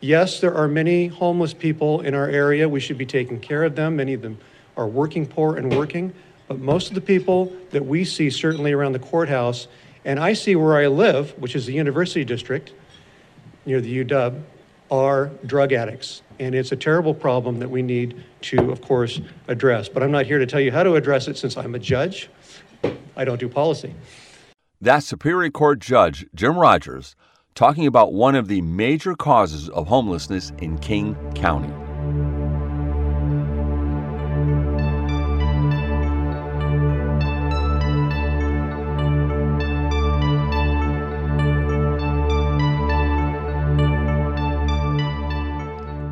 Yes, there are many homeless people in our area. We should be taking care of them. Many of them are working poor and working. But most of the people that we see, certainly around the courthouse, and I see where I live, which is the University District near the UW, are drug addicts. And it's a terrible problem that we need to, of course, address. But I'm not here to tell you how to address it since I'm a judge. I don't do policy. That's Superior Court Judge Jim Rogers talking about one of the major causes of homelessness in King County.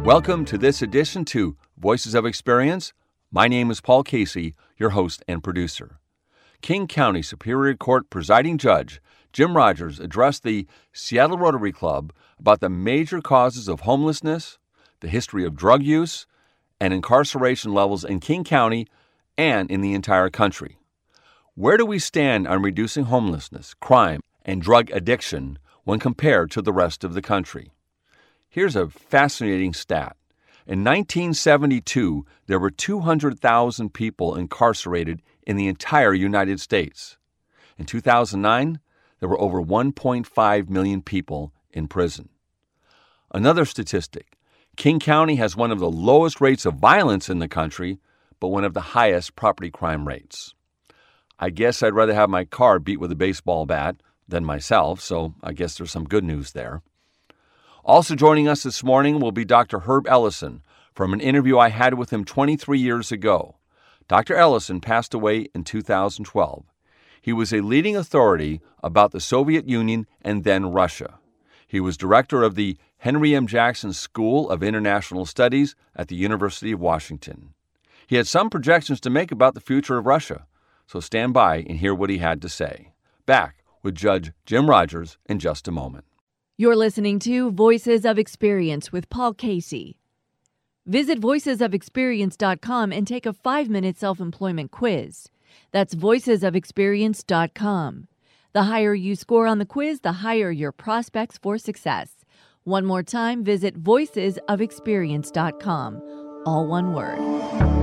Welcome to this edition to Voices of Experience. My name is Paul Casey, your host and producer. King County Superior Court presiding judge Jim Rogers addressed the Seattle Rotary Club about the major causes of homelessness, the history of drug use, and incarceration levels in King County and in the entire country. Where do we stand on reducing homelessness, crime, and drug addiction when compared to the rest of the country? Here's a fascinating stat. In 1972, there were 200,000 people incarcerated in the entire United States. In 2009, there were over 1.5 million people in prison. Another statistic King County has one of the lowest rates of violence in the country, but one of the highest property crime rates. I guess I'd rather have my car beat with a baseball bat than myself, so I guess there's some good news there. Also joining us this morning will be Dr. Herb Ellison from an interview I had with him 23 years ago. Dr. Ellison passed away in 2012. He was a leading authority about the Soviet Union and then Russia. He was director of the Henry M. Jackson School of International Studies at the University of Washington. He had some projections to make about the future of Russia, so stand by and hear what he had to say. Back with Judge Jim Rogers in just a moment. You're listening to Voices of Experience with Paul Casey. Visit voicesofexperience.com and take a five minute self employment quiz. That's voicesofexperience.com. The higher you score on the quiz, the higher your prospects for success. One more time, visit voicesofexperience.com. All one word.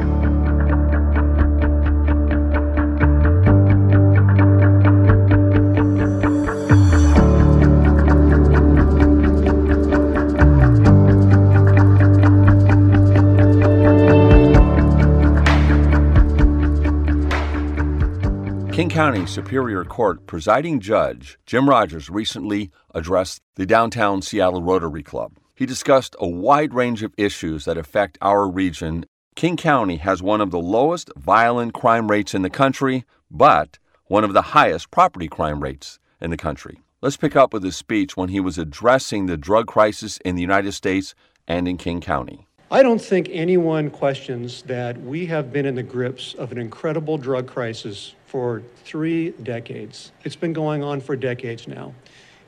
County Superior Court presiding judge Jim Rogers recently addressed the downtown Seattle Rotary Club. He discussed a wide range of issues that affect our region. King County has one of the lowest violent crime rates in the country, but one of the highest property crime rates in the country. Let's pick up with his speech when he was addressing the drug crisis in the United States and in King County. I don't think anyone questions that we have been in the grips of an incredible drug crisis for three decades. It's been going on for decades now.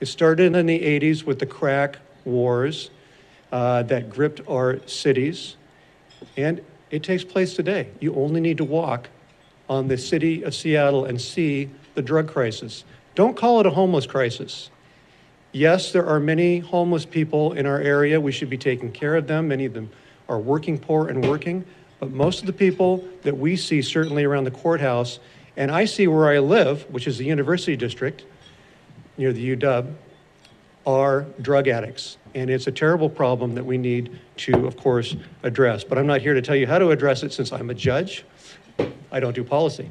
It started in the 80s with the crack wars uh, that gripped our cities, and it takes place today. You only need to walk on the city of Seattle and see the drug crisis. Don't call it a homeless crisis. Yes, there are many homeless people in our area. We should be taking care of them. Many of them are working poor and working, but most of the people that we see, certainly around the courthouse, and I see where I live, which is the University District near the UW, are drug addicts. And it's a terrible problem that we need to, of course, address. But I'm not here to tell you how to address it since I'm a judge. I don't do policy.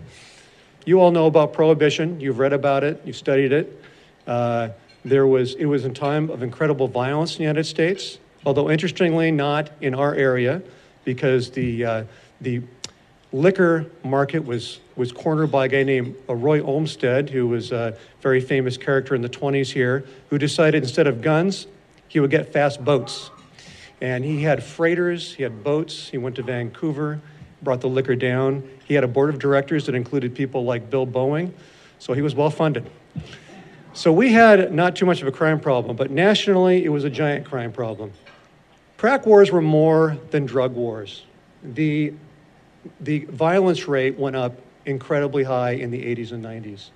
You all know about prohibition. You've read about it. You've studied it. Uh, there was, it was a time of incredible violence in the United States although interestingly not in our area because the, uh, the liquor market was, was cornered by a guy named Roy Olmsted, who was a very famous character in the 20s here, who decided instead of guns, he would get fast boats. And he had freighters, he had boats, he went to Vancouver, brought the liquor down. He had a board of directors that included people like Bill Boeing, so he was well funded. So we had not too much of a crime problem, but nationally it was a giant crime problem. Crack wars were more than drug wars. The, the violence rate went up incredibly high in the 80s and 90s.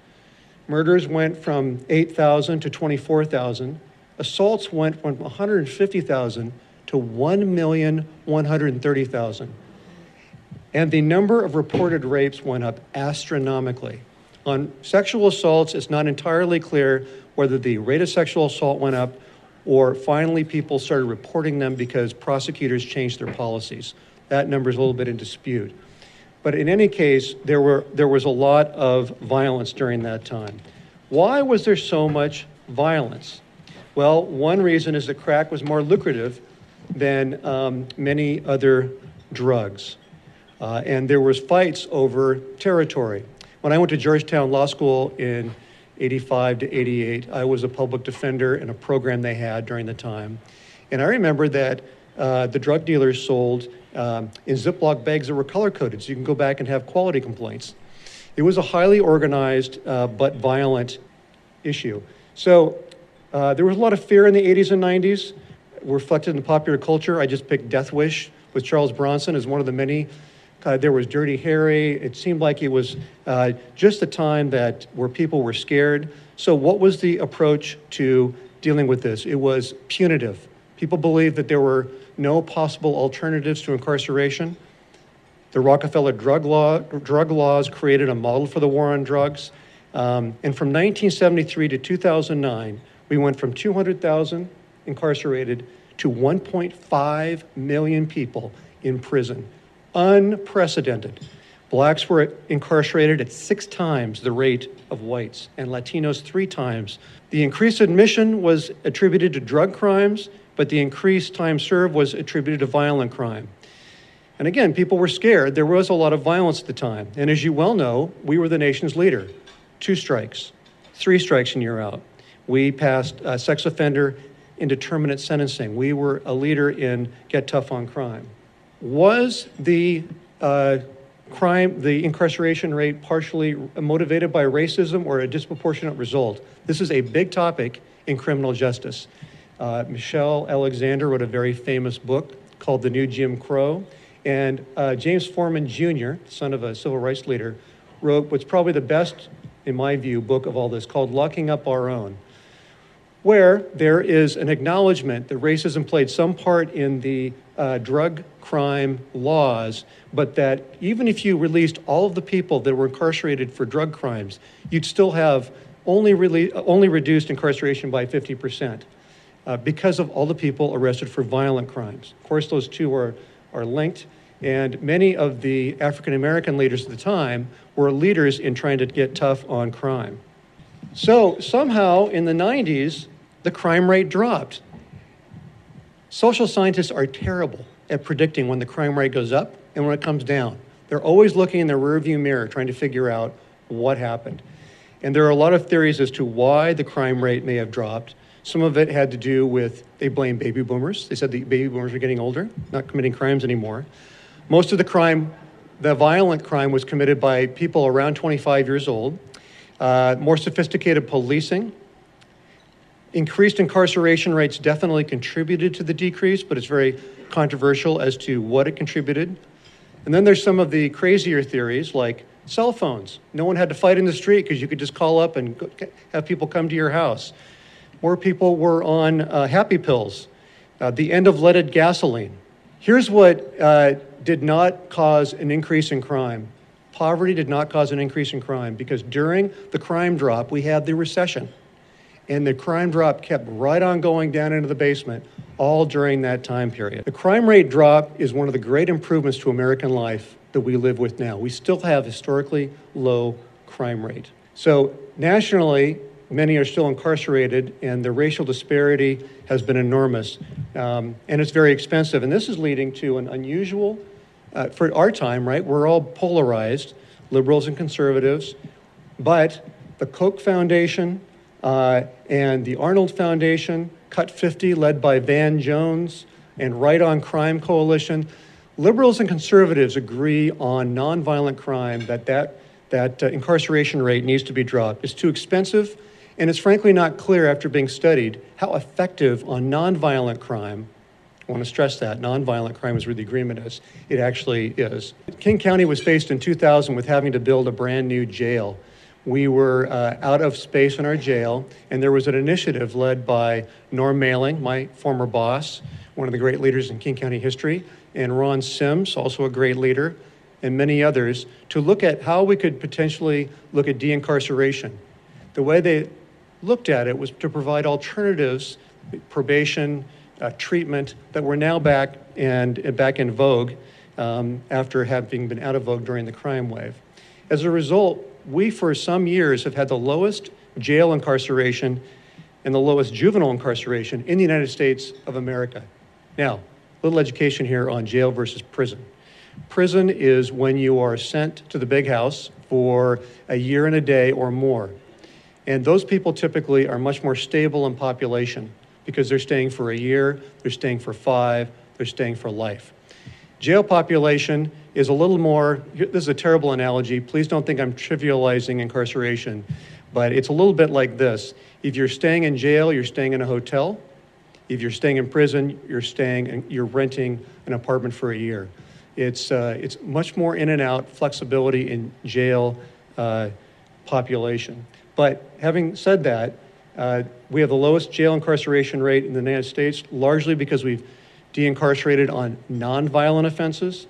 Murders went from 8,000 to 24,000 assaults went from 150,000 to 1,130,000. And the number of reported rapes went up astronomically. On sexual assaults, it's not entirely clear whether the rate of sexual assault went up or finally people started reporting them because prosecutors changed their policies. That number is a little bit in dispute. But in any case, there, were, there was a lot of violence during that time. Why was there so much violence? Well, one reason is that crack was more lucrative than um, many other drugs. Uh, and there was fights over territory. When I went to Georgetown Law School in 85 to 88, I was a public defender in a program they had during the time. And I remember that uh, the drug dealers sold um, in Ziploc bags that were color coded, so you can go back and have quality complaints. It was a highly organized uh, but violent issue. So uh, there was a lot of fear in the 80s and 90s, reflected in the popular culture. I just picked Death Wish with Charles Bronson as one of the many. Uh, there was Dirty Harry. It seemed like it was uh, just the time that where people were scared. So what was the approach to dealing with this? It was punitive. People believed that there were no possible alternatives to incarceration. The Rockefeller drug, law, drug laws created a model for the war on drugs. Um, and from 1973 to 2009, we went from 200,000 incarcerated to 1.5 million people in prison. Unprecedented. Blacks were incarcerated at six times the rate of whites, and Latinos three times. The increased admission was attributed to drug crimes, but the increased time served was attributed to violent crime. And again, people were scared. There was a lot of violence at the time. And as you well know, we were the nation's leader. Two strikes, three strikes, and you're out. We passed uh, sex offender indeterminate sentencing. We were a leader in get tough on crime. Was the uh, crime, the incarceration rate partially motivated by racism or a disproportionate result? This is a big topic in criminal justice. Uh, Michelle Alexander wrote a very famous book called The New Jim Crow. And uh, James Forman Jr., son of a civil rights leader, wrote what's probably the best, in my view, book of all this called Locking Up Our Own where there is an acknowledgement that racism played some part in the uh, drug crime laws, but that even if you released all of the people that were incarcerated for drug crimes, you'd still have only, only reduced incarceration by 50% uh, because of all the people arrested for violent crimes. Of course, those two are, are linked, and many of the African American leaders at the time were leaders in trying to get tough on crime. So somehow in the 90s, the crime rate dropped. Social scientists are terrible at predicting when the crime rate goes up and when it comes down. They're always looking in the rearview mirror trying to figure out what happened. And there are a lot of theories as to why the crime rate may have dropped. Some of it had to do with they blame baby boomers. They said the baby boomers were getting older, not committing crimes anymore. Most of the crime, the violent crime, was committed by people around 25 years old. Uh, more sophisticated policing. Increased incarceration rates definitely contributed to the decrease, but it's very controversial as to what it contributed. And then there's some of the crazier theories like cell phones. No one had to fight in the street because you could just call up and have people come to your house. More people were on uh, happy pills. Uh, the end of leaded gasoline. Here's what uh, did not cause an increase in crime poverty did not cause an increase in crime because during the crime drop, we had the recession. And the crime drop kept right on going down into the basement all during that time period. The crime rate drop is one of the great improvements to American life that we live with now. We still have historically low crime rate. So, nationally, many are still incarcerated, and the racial disparity has been enormous. Um, and it's very expensive. And this is leading to an unusual uh, for our time, right? We're all polarized, liberals and conservatives, but the Koch Foundation uh, and the Arnold Foundation, Cut 50, led by Van Jones, and Right on Crime Coalition, liberals and conservatives agree on nonviolent crime that that, that uh, incarceration rate needs to be dropped. It's too expensive, and it's frankly not clear after being studied how effective on nonviolent crime I want to stress that nonviolent crime is where the agreement is. It actually is. King County was faced in 2000 with having to build a brand new jail. we were uh, out of space in our jail, and there was an initiative led by Norm Maleng, my former boss, one of the great leaders in King County history, and Ron Sims, also a great leader, and many others, to look at how we could potentially look at de-incarceration. The way they looked at it was to provide alternatives, probation, uh, treatment that were now back and back in vogue um, after having been out of vogue during the crime wave. As a result, we for some years have had the lowest jail incarceration and the lowest juvenile incarceration in the United States of America. Now, a little education here on jail versus prison. Prison is when you are sent to the big house for a year and a day or more. And those people typically are much more stable in population because they're staying for a year, they're staying for five, they're staying for life. Jail population is a little more, this is a terrible analogy. Please don't think I'm trivializing incarceration, but it's a little bit like this. If you're staying in jail, you're staying in a hotel. If you're staying in prison, you're staying and you're renting an apartment for a year. It's, uh, it's much more in and out flexibility in jail uh, population. But having said that, uh, we have the lowest jail incarceration rate in the United States, largely because we've de-incarcerated on nonviolent offenses,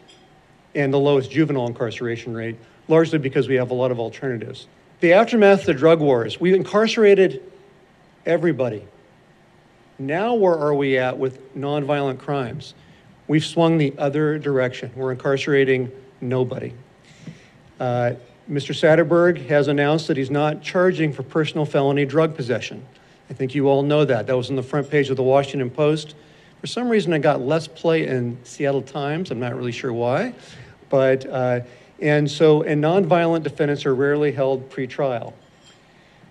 and the lowest juvenile incarceration rate, largely because we have a lot of alternatives. The aftermath of the drug wars, we incarcerated everybody. Now, where are we at with nonviolent crimes? We've swung the other direction. We're incarcerating nobody. Uh, Mr. Satterberg has announced that he's not charging for personal felony drug possession. I think you all know that. That was on the front page of the Washington Post. For some reason, it got less play in Seattle Times. I'm not really sure why. But, uh, and so, and nonviolent defendants are rarely held pretrial.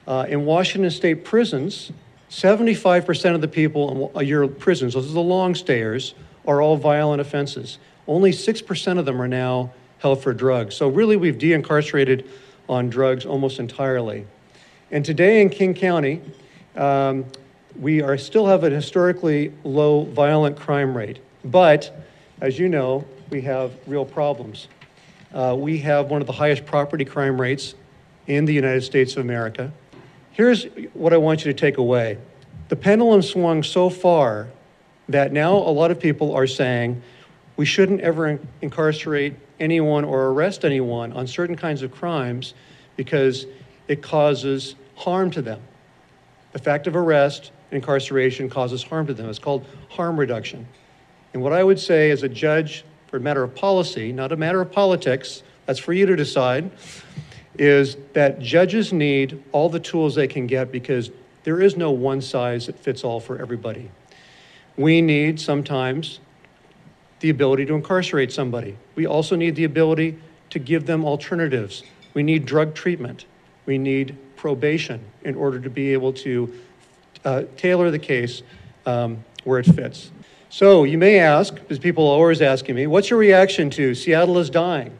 Uh, in Washington state prisons, 75% of the people in your prisons, those are the long stayers, are all violent offenses. Only 6% of them are now held for drugs. So, really, we've de incarcerated on drugs almost entirely. And today in King County, um, we are still have a historically low violent crime rate. But, as you know, we have real problems. Uh, we have one of the highest property crime rates in the United States of America. Here's what I want you to take away the pendulum swung so far that now a lot of people are saying we shouldn't ever incarcerate anyone or arrest anyone on certain kinds of crimes because it causes harm to them. The fact of arrest, incarceration causes harm to them. It's called harm reduction. And what I would say as a judge for a matter of policy, not a matter of politics, that's for you to decide, is that judges need all the tools they can get because there is no one size that fits all for everybody. We need sometimes the ability to incarcerate somebody. We also need the ability to give them alternatives. We need drug treatment. We need probation in order to be able to uh, tailor the case um, where it fits. So you may ask, as people are always asking me, what's your reaction to Seattle is dying?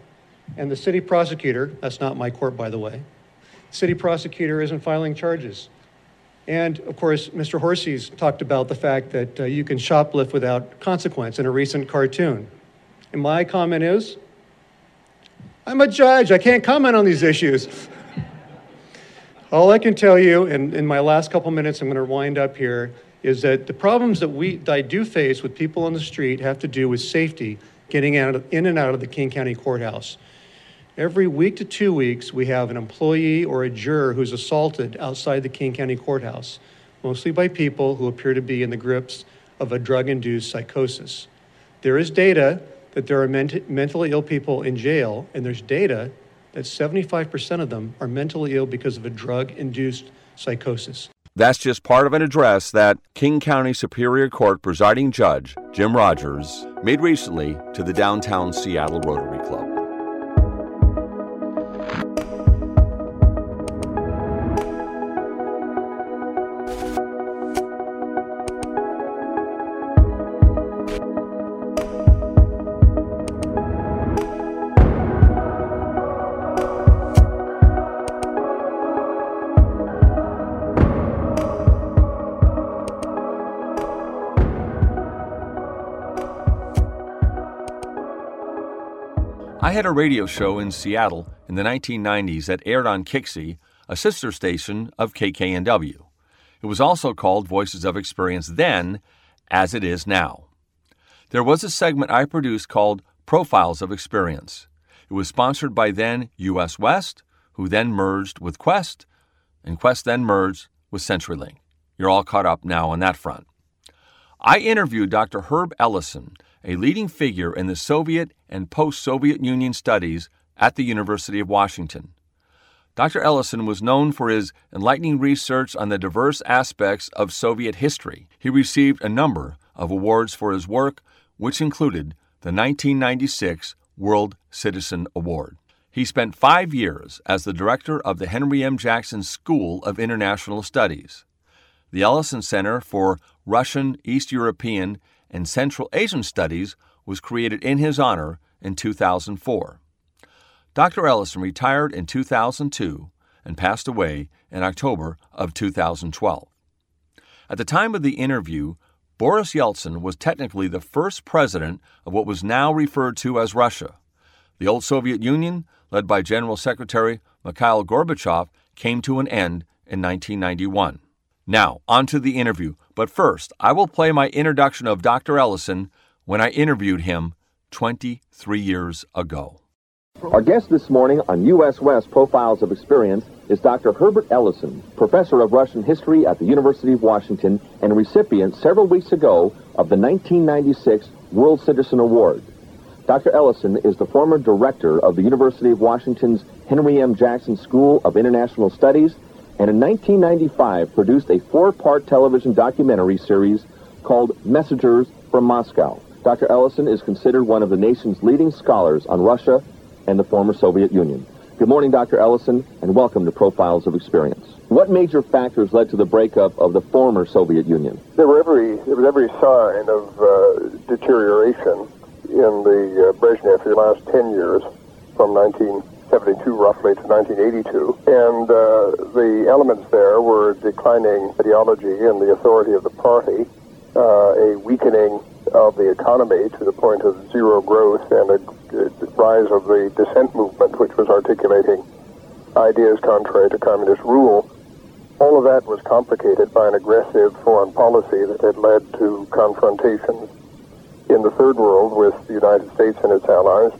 And the city prosecutor, that's not my court, by the way, city prosecutor isn't filing charges. And of course, Mr. Horsey's talked about the fact that uh, you can shoplift without consequence in a recent cartoon. And my comment is I'm a judge, I can't comment on these issues. All I can tell you, and in my last couple minutes, I'm going to wind up here, is that the problems that we that I do face with people on the street have to do with safety getting out of, in and out of the King County Courthouse. Every week to two weeks, we have an employee or a juror who's assaulted outside the King County Courthouse, mostly by people who appear to be in the grips of a drug induced psychosis. There is data that there are ment- mentally ill people in jail, and there's data that 75% of them are mentally ill because of a drug induced psychosis. That's just part of an address that King County Superior Court presiding judge Jim Rogers made recently to the downtown Seattle Rotary Club. I had a radio show in Seattle in the 1990s that aired on KIXI a sister station of KKNW. It was also called Voices of Experience then, as it is now. There was a segment I produced called Profiles of Experience. It was sponsored by then US West, who then merged with Qwest, and Qwest then merged with CenturyLink. You're all caught up now on that front. I interviewed Dr. Herb Ellison, a leading figure in the Soviet and post Soviet Union studies at the University of Washington. Dr. Ellison was known for his enlightening research on the diverse aspects of Soviet history. He received a number of awards for his work, which included the 1996 World Citizen Award. He spent five years as the director of the Henry M. Jackson School of International Studies. The Ellison Center for Russian, East European, and Central Asian Studies was created in his honor in 2004. Dr. Ellison retired in 2002 and passed away in October of 2012. At the time of the interview, Boris Yeltsin was technically the first president of what was now referred to as Russia. The old Soviet Union, led by General Secretary Mikhail Gorbachev, came to an end in 1991. Now, on to the interview, but first, I will play my introduction of Dr. Ellison when I interviewed him 23 years ago. Our guest this morning on U.S. West Profiles of Experience is Dr. Herbert Ellison, professor of Russian history at the University of Washington and recipient several weeks ago of the 1996 World Citizen Award. Dr. Ellison is the former director of the University of Washington's Henry M. Jackson School of International Studies and in 1995 produced a four-part television documentary series called Messengers from Moscow. Dr. Ellison is considered one of the nation's leading scholars on Russia and the former Soviet Union. Good morning, Dr. Ellison, and welcome to Profiles of Experience. What major factors led to the breakup of the former Soviet Union? There were every there was every sign of uh, deterioration in the uh, Brezhnev for the last ten years, from 1972 roughly to 1982, and uh, the elements there were declining ideology and the authority of the party, uh, a weakening of the economy to the point of zero growth and a rise of the dissent movement, which was articulating ideas contrary to communist rule. All of that was complicated by an aggressive foreign policy that had led to confrontations in the third world with the United States and its allies,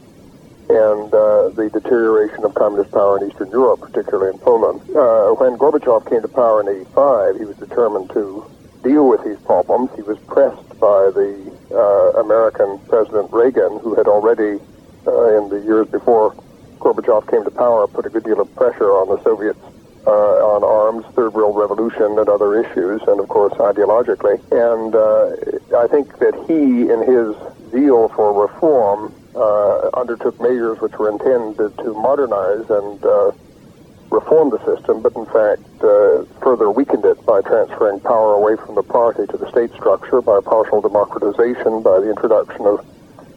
and uh, the deterioration of communist power in Eastern Europe, particularly in Poland. Uh, when Gorbachev came to power in 85, he was determined to deal with these problems. He was pressed by the uh, American President Reagan, who had already uh, in the years before Gorbachev came to power, put a good deal of pressure on the Soviets uh, on arms, Third World Revolution, and other issues, and of course ideologically. And uh, I think that he, in his zeal for reform, uh, undertook measures which were intended to modernize and uh, reform the system, but in fact uh, further weakened it by transferring power away from the party to the state structure, by partial democratization, by the introduction of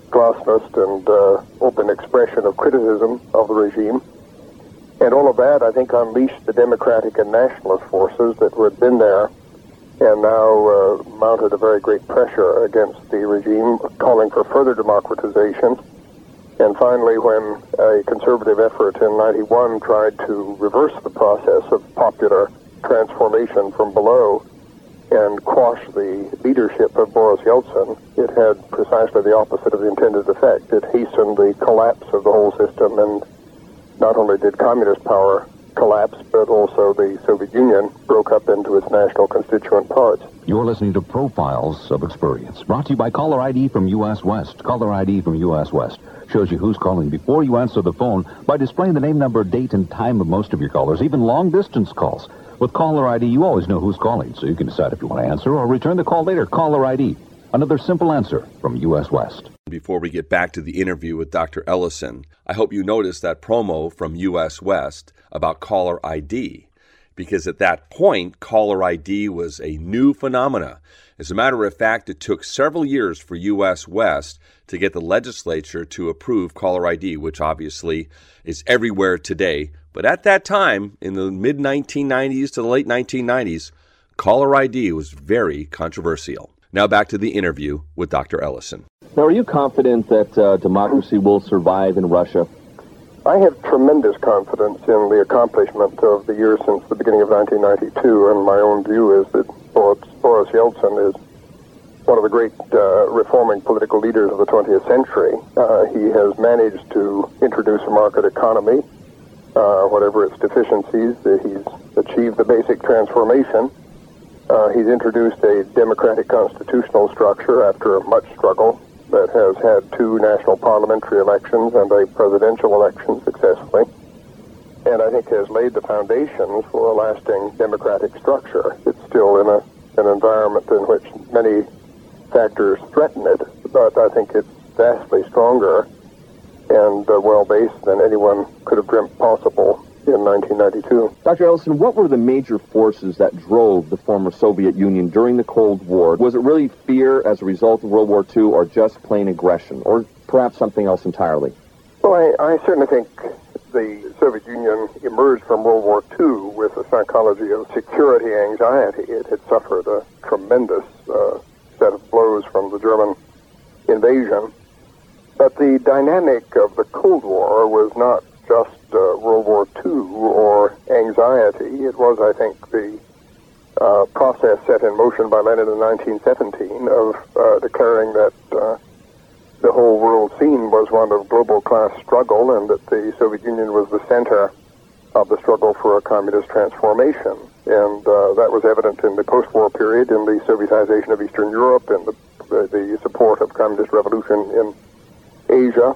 glasnost and uh, open expression of criticism of the regime. And all of that, I think, unleashed the democratic and nationalist forces that had been there and now uh, mounted a very great pressure against the regime, calling for further democratization. And finally, when a conservative effort in 91 tried to reverse the process of popular transformation from below, and quash the leadership of Boris Yeltsin, it had precisely the opposite of the intended effect. It hastened the collapse of the whole system, and not only did communist power collapse, but also the Soviet Union broke up into its national constituent parts. You're listening to Profiles of Experience, brought to you by Caller ID from U.S. West. Caller ID from U.S. West shows you who's calling before you answer the phone by displaying the name, number, date, and time of most of your callers, even long-distance calls. With caller ID, you always know who's calling, so you can decide if you want to answer or return the call later. Caller ID. Another simple answer from U.S. West. Before we get back to the interview with Dr. Ellison, I hope you noticed that promo from U.S. West about caller ID, because at that point, caller ID was a new phenomena. As a matter of fact, it took several years for U.S. West to get the legislature to approve caller ID, which obviously is everywhere today. But at that time, in the mid 1990s to the late 1990s, caller ID was very controversial. Now back to the interview with Dr. Ellison. Now, are you confident that uh, democracy will survive in Russia? I have tremendous confidence in the accomplishment of the years since the beginning of 1992, and my own view is that Boris Yeltsin is one of the great uh, reforming political leaders of the 20th century. Uh, he has managed to introduce a market economy, uh, whatever its deficiencies. He's achieved the basic transformation. Uh, he's introduced a democratic constitutional structure after much struggle that has had two national parliamentary elections and a presidential election successfully, and I think has laid the foundations for a lasting democratic structure. It's still in a, an environment in which many factors threaten it, but I think it's vastly stronger and uh, well based than anyone could have dreamt possible in 1992. Dr. Ellison, what were the major forces that drove the former Soviet Union during the Cold War? Was it really fear as a result of World War II or just plain aggression, or perhaps something else entirely? Well, I, I certainly think the Soviet Union emerged from World War II with a psychology of security anxiety. It had suffered a tremendous uh, set of blows from the German invasion. But the dynamic of the Cold War was not just uh, World War II or anxiety. It was, I think, the uh, process set in motion by Lenin in 1917 of uh, declaring that uh, the whole world scene was one of global class struggle and that the Soviet Union was the center of the struggle for a communist transformation. And uh, that was evident in the post-war period, in the Sovietization of Eastern Europe, in the, the, the support of communist revolution in Asia,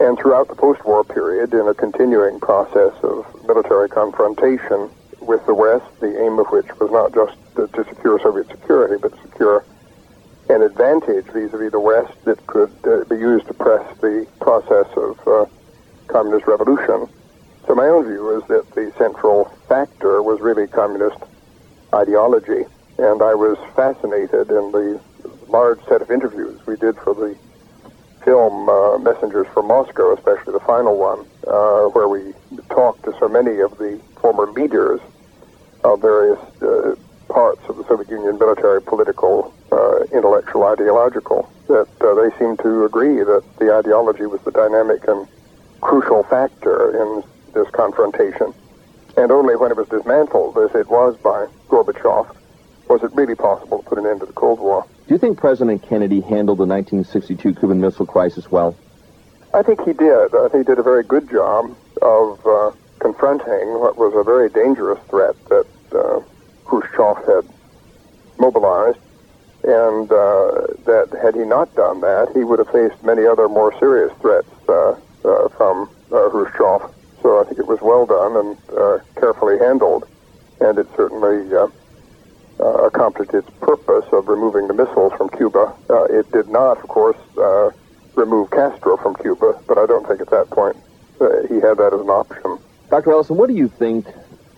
and throughout the post-war period in a continuing process of military confrontation with the West, the aim of which was not just to, secure Soviet security, but secure an advantage vis-a-vis the West that could uh, be used to press the process of uh, communist revolution. So my own view is that the central factor was really communist ideology, and I was fascinated in the large set of interviews we did for the film uh, Messengers from Moscow, especially the final one, uh, where we talked to so many of the former leaders of various uh, parts of the Soviet Union, military, political, uh, intellectual, ideological, that uh, they seemed to agree that the ideology was the dynamic and crucial factor in this confrontation. And only when it was dismantled, as it was by Gorbachev, was it really possible to put an end to the Cold War. Do you think President Kennedy handled the 1962 Cuban Missile Crisis well? I think he did. I think he did a very good job of uh, confronting what was a very dangerous threat that uh, Khrushchev had mobilized, and uh, that had he not done that, he would have faced many other more serious threats uh, uh, from uh, Khrushchev. So I think it was well done and carefully handled, and it certainly uh, accomplished its purpose of removing the missiles from Cuba. Uh, it did not, of course, uh, remove Castro from Cuba, but I don't think at that point uh, he had that as an option. Dr. Ellison, what do you think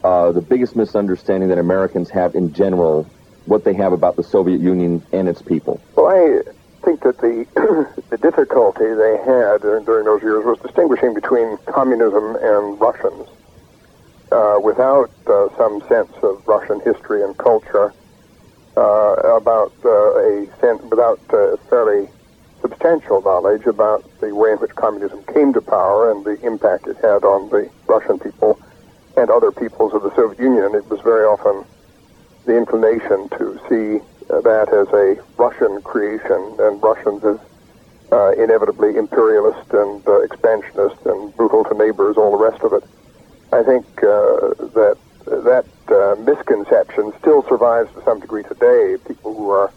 uh, the biggest misunderstanding that Americans have in general, what they have about the Soviet Union and its people? Well, I think that the the difficulty they had during those years was distinguishing between communism and Russians uh, without uh, some sense of Russian history and culture, uh, about uh, a sense, without uh, fairly substantial knowledge about the way in which communism came to power and the impact it had on the Russian people and other peoples of the Soviet Union, it was very often the inclination to see that as a Russian creation and Russians as uh, inevitably imperialist and uh, expansionist and brutal to neighbors, all the rest of it. I think uh, that that uh, misconception still survives to some degree today. People who are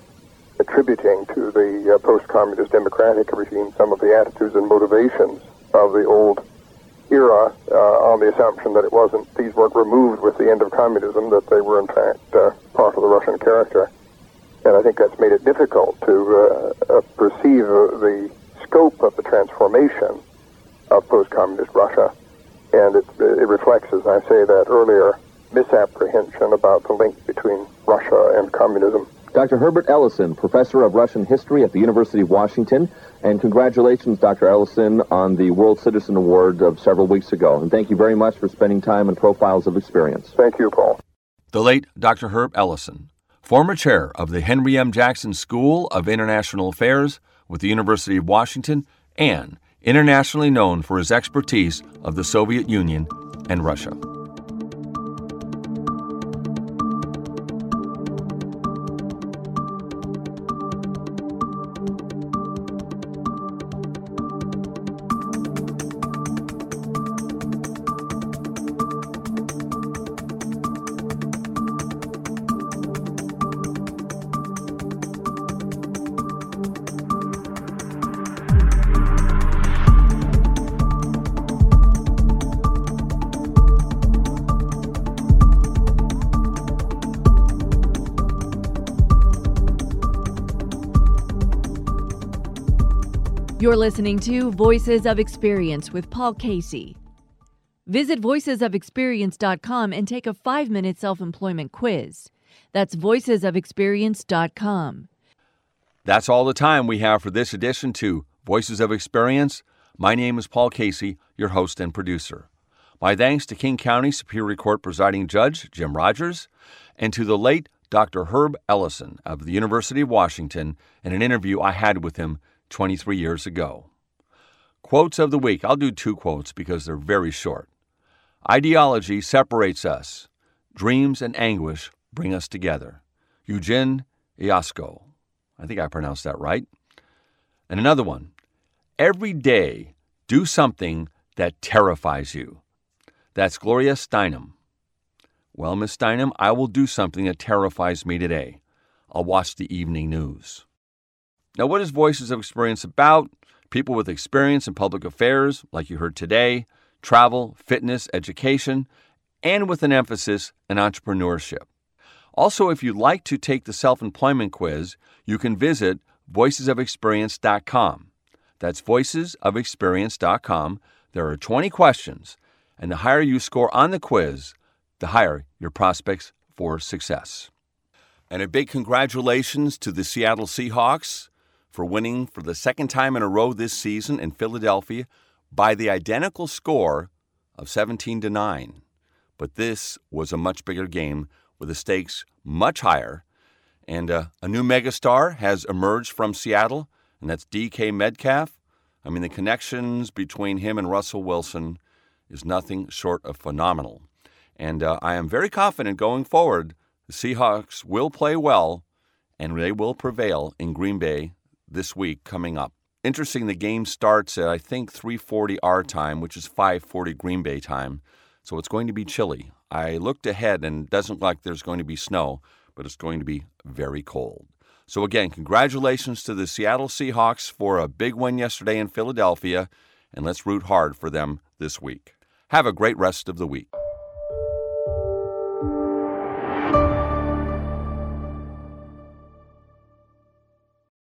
attributing to the uh, post-communist democratic regime some of the attitudes and motivations of the old era uh, on the assumption that it wasn't these weren't removed with the end of communism, that they were in fact uh, part of the Russian character. And I think that's made it difficult to uh, perceive the scope of the transformation of post-communist Russia and it, it reflects, as I say that earlier, misapprehension about the link between Russia and communism. Dr. Herbert Ellison, professor of Russian history at the University of Washington, and congratulations, Dr. Ellison, on the World Citizen Award of several weeks ago. And thank you very much for spending time on Profiles of Experience. Thank you, Paul. The late Dr. Herb Ellison, former chair of the Henry M. Jackson School of International Affairs with the University of Washington and internationally known for his expertise of the Soviet Union and Russia. You're listening to Voices of Experience with Paul Casey. Visit voicesofexperience.com and take a five minute self employment quiz. That's voicesofexperience.com. That's all the time we have for this edition to Voices of Experience. My name is Paul Casey, your host and producer. My thanks to King County Superior Court presiding judge Jim Rogers and to the late Dr. Herb Ellison of the University of Washington in an interview I had with him 23 years ago. Quotes of the week. I'll do two quotes because they're very short. Ideology separates us. Dreams and anguish bring us together. Eugen Ionesco. I think I pronounced that right. And another one. Every day, do something that terrifies you. That's Gloria Steinem. Well, Miss Steinem, I will do something that terrifies me today. I'll watch the evening news. Now, what is Voices of Experience about? People with experience in public affairs, like you heard today, travel, fitness, education, and with an emphasis in entrepreneurship. Also, if you'd like to take the self employment quiz, you can visit voicesofexperience.com. That's voicesofexperience.com. There are 20 questions, and the higher you score on the quiz, the higher your prospects for success. And a big congratulations to the Seattle Seahawks for winning for the second time in a row this season in Philadelphia by the identical score of 17 to 9. But this was a much bigger game with the stakes much higher. And uh, a new megastar has emerged from Seattle, and that's DK Metcalf. I mean, the connections between him and Russell Wilson is nothing short of phenomenal. And uh, I am very confident going forward, the Seahawks will play well and they will prevail in Green Bay this week coming up. Interesting, the game starts at I think 3:40 our time, which is 5:40 Green Bay time. So it's going to be chilly. I looked ahead and it doesn't look like there's going to be snow, but it's going to be very cold. So again, congratulations to the Seattle Seahawks for a big win yesterday in Philadelphia, and let's root hard for them this week. Have a great rest of the week.